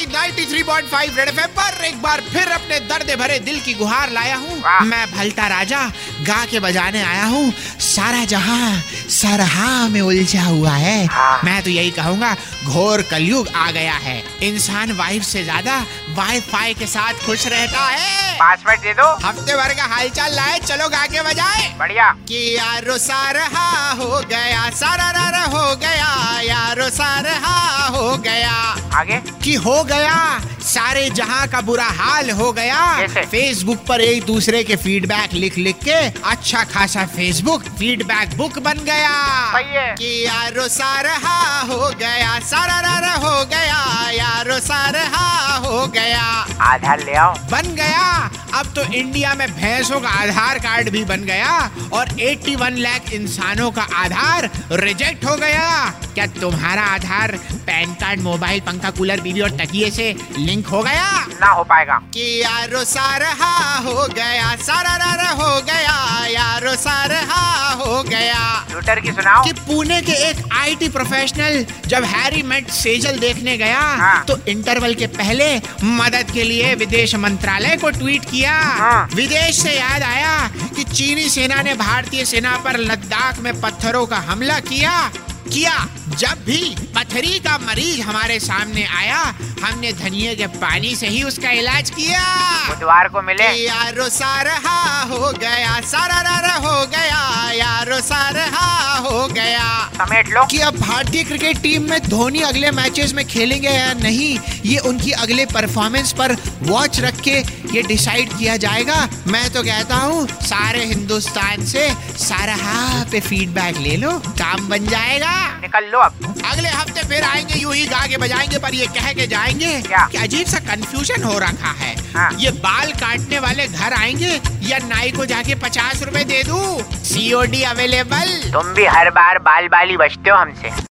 भाई 93.5 red FM पर एक बार फिर अपने दर्द भरे दिल की गुहार लाया हूँ। मैं भलता राजा गा के बजाने आया हूँ। सारा जहाँ सरहा में उलझा हुआ है। हाँ। मैं तो यही कहूँगा घोर कलयुग आ गया है। इंसान वाइफ से ज़्यादा वाईफाई के साथ खुश रहता है। पासवर्ड दे दो। हफ़्ते भर का हालचाल लाए चलो गा के बजाए। बढ़िया। कि यारो सारहा हो गया गया। आगे? कि हो गया सारे जहाँ का बुरा हाल हो गया फेसबुक पर एक दूसरे के फीडबैक लिख लिख के अच्छा खासा फेसबुक फीडबैक बुक बन गया। कि यारो सारहा हो गया सारा रारा हो गया यारो सारहा हो गया। आधार ले आओ। बन गया अब तो इंडिया में भैंसों का आधार कार्ड भी बन गया और 81 लाख इंसानों का आधार रिजेक्ट हो गया। क्या तुम्हारा आधार पैन कार्ड मोबाइल पंखा कूलर बीबी और तकिए से लिंक हो गया? ना हो पाएगा। कि यारो सारा हो गया सारा रहा। हो गया रहा सारहा हो गया ट्विटर की सुनाओ कि पुणे के एक IT professional Jab Harry Met Sejal देखने गया हाँ। तो इंटरवल के पहले मदद के लिए विदेश मंत्रालय को ट्वीट किया हाँ। विदेश से याद आया कि चीनी सेना ने भारतीय सेना पर लद्दाख में पत्थरों का हमला किया किया। जब भी पथरी का मरीज़ हमारे सामने आया हमने धनिये के पानी से ही उसका इलाज किया। बुधवार को मिले। यारो सारहा हो गया सारा हो गया यारो सारहा। हो गया। समेट लो कि अब भारतीय क्रिकेट टीम में धोनी अगले मैचेस में खेलेंगे या नहीं ये उनकी अगले परफॉर्मेंस पर वॉच रख के ये डिसाइड किया जाएगा। मैं तो कहता हूँ सारे हिंदुस्तान से सारहा पे फीडबैक ले लो काम बन जाएगा। निकल लो अब। अगले हफ़्ते फिर आएँगे यूँ ही गा के बजाएँगे पर ये कह के जाएँगे क्या? कि अजीब सा कंफ्यूजन हो रखा है। हाँ। ये बाल काटने वाले घर आएँगे या नाई को जाके पचास रूपए दे दूँ? सीओडी अवेलेबल तुम भी हर बार बाल बाली बचते हो हमसे।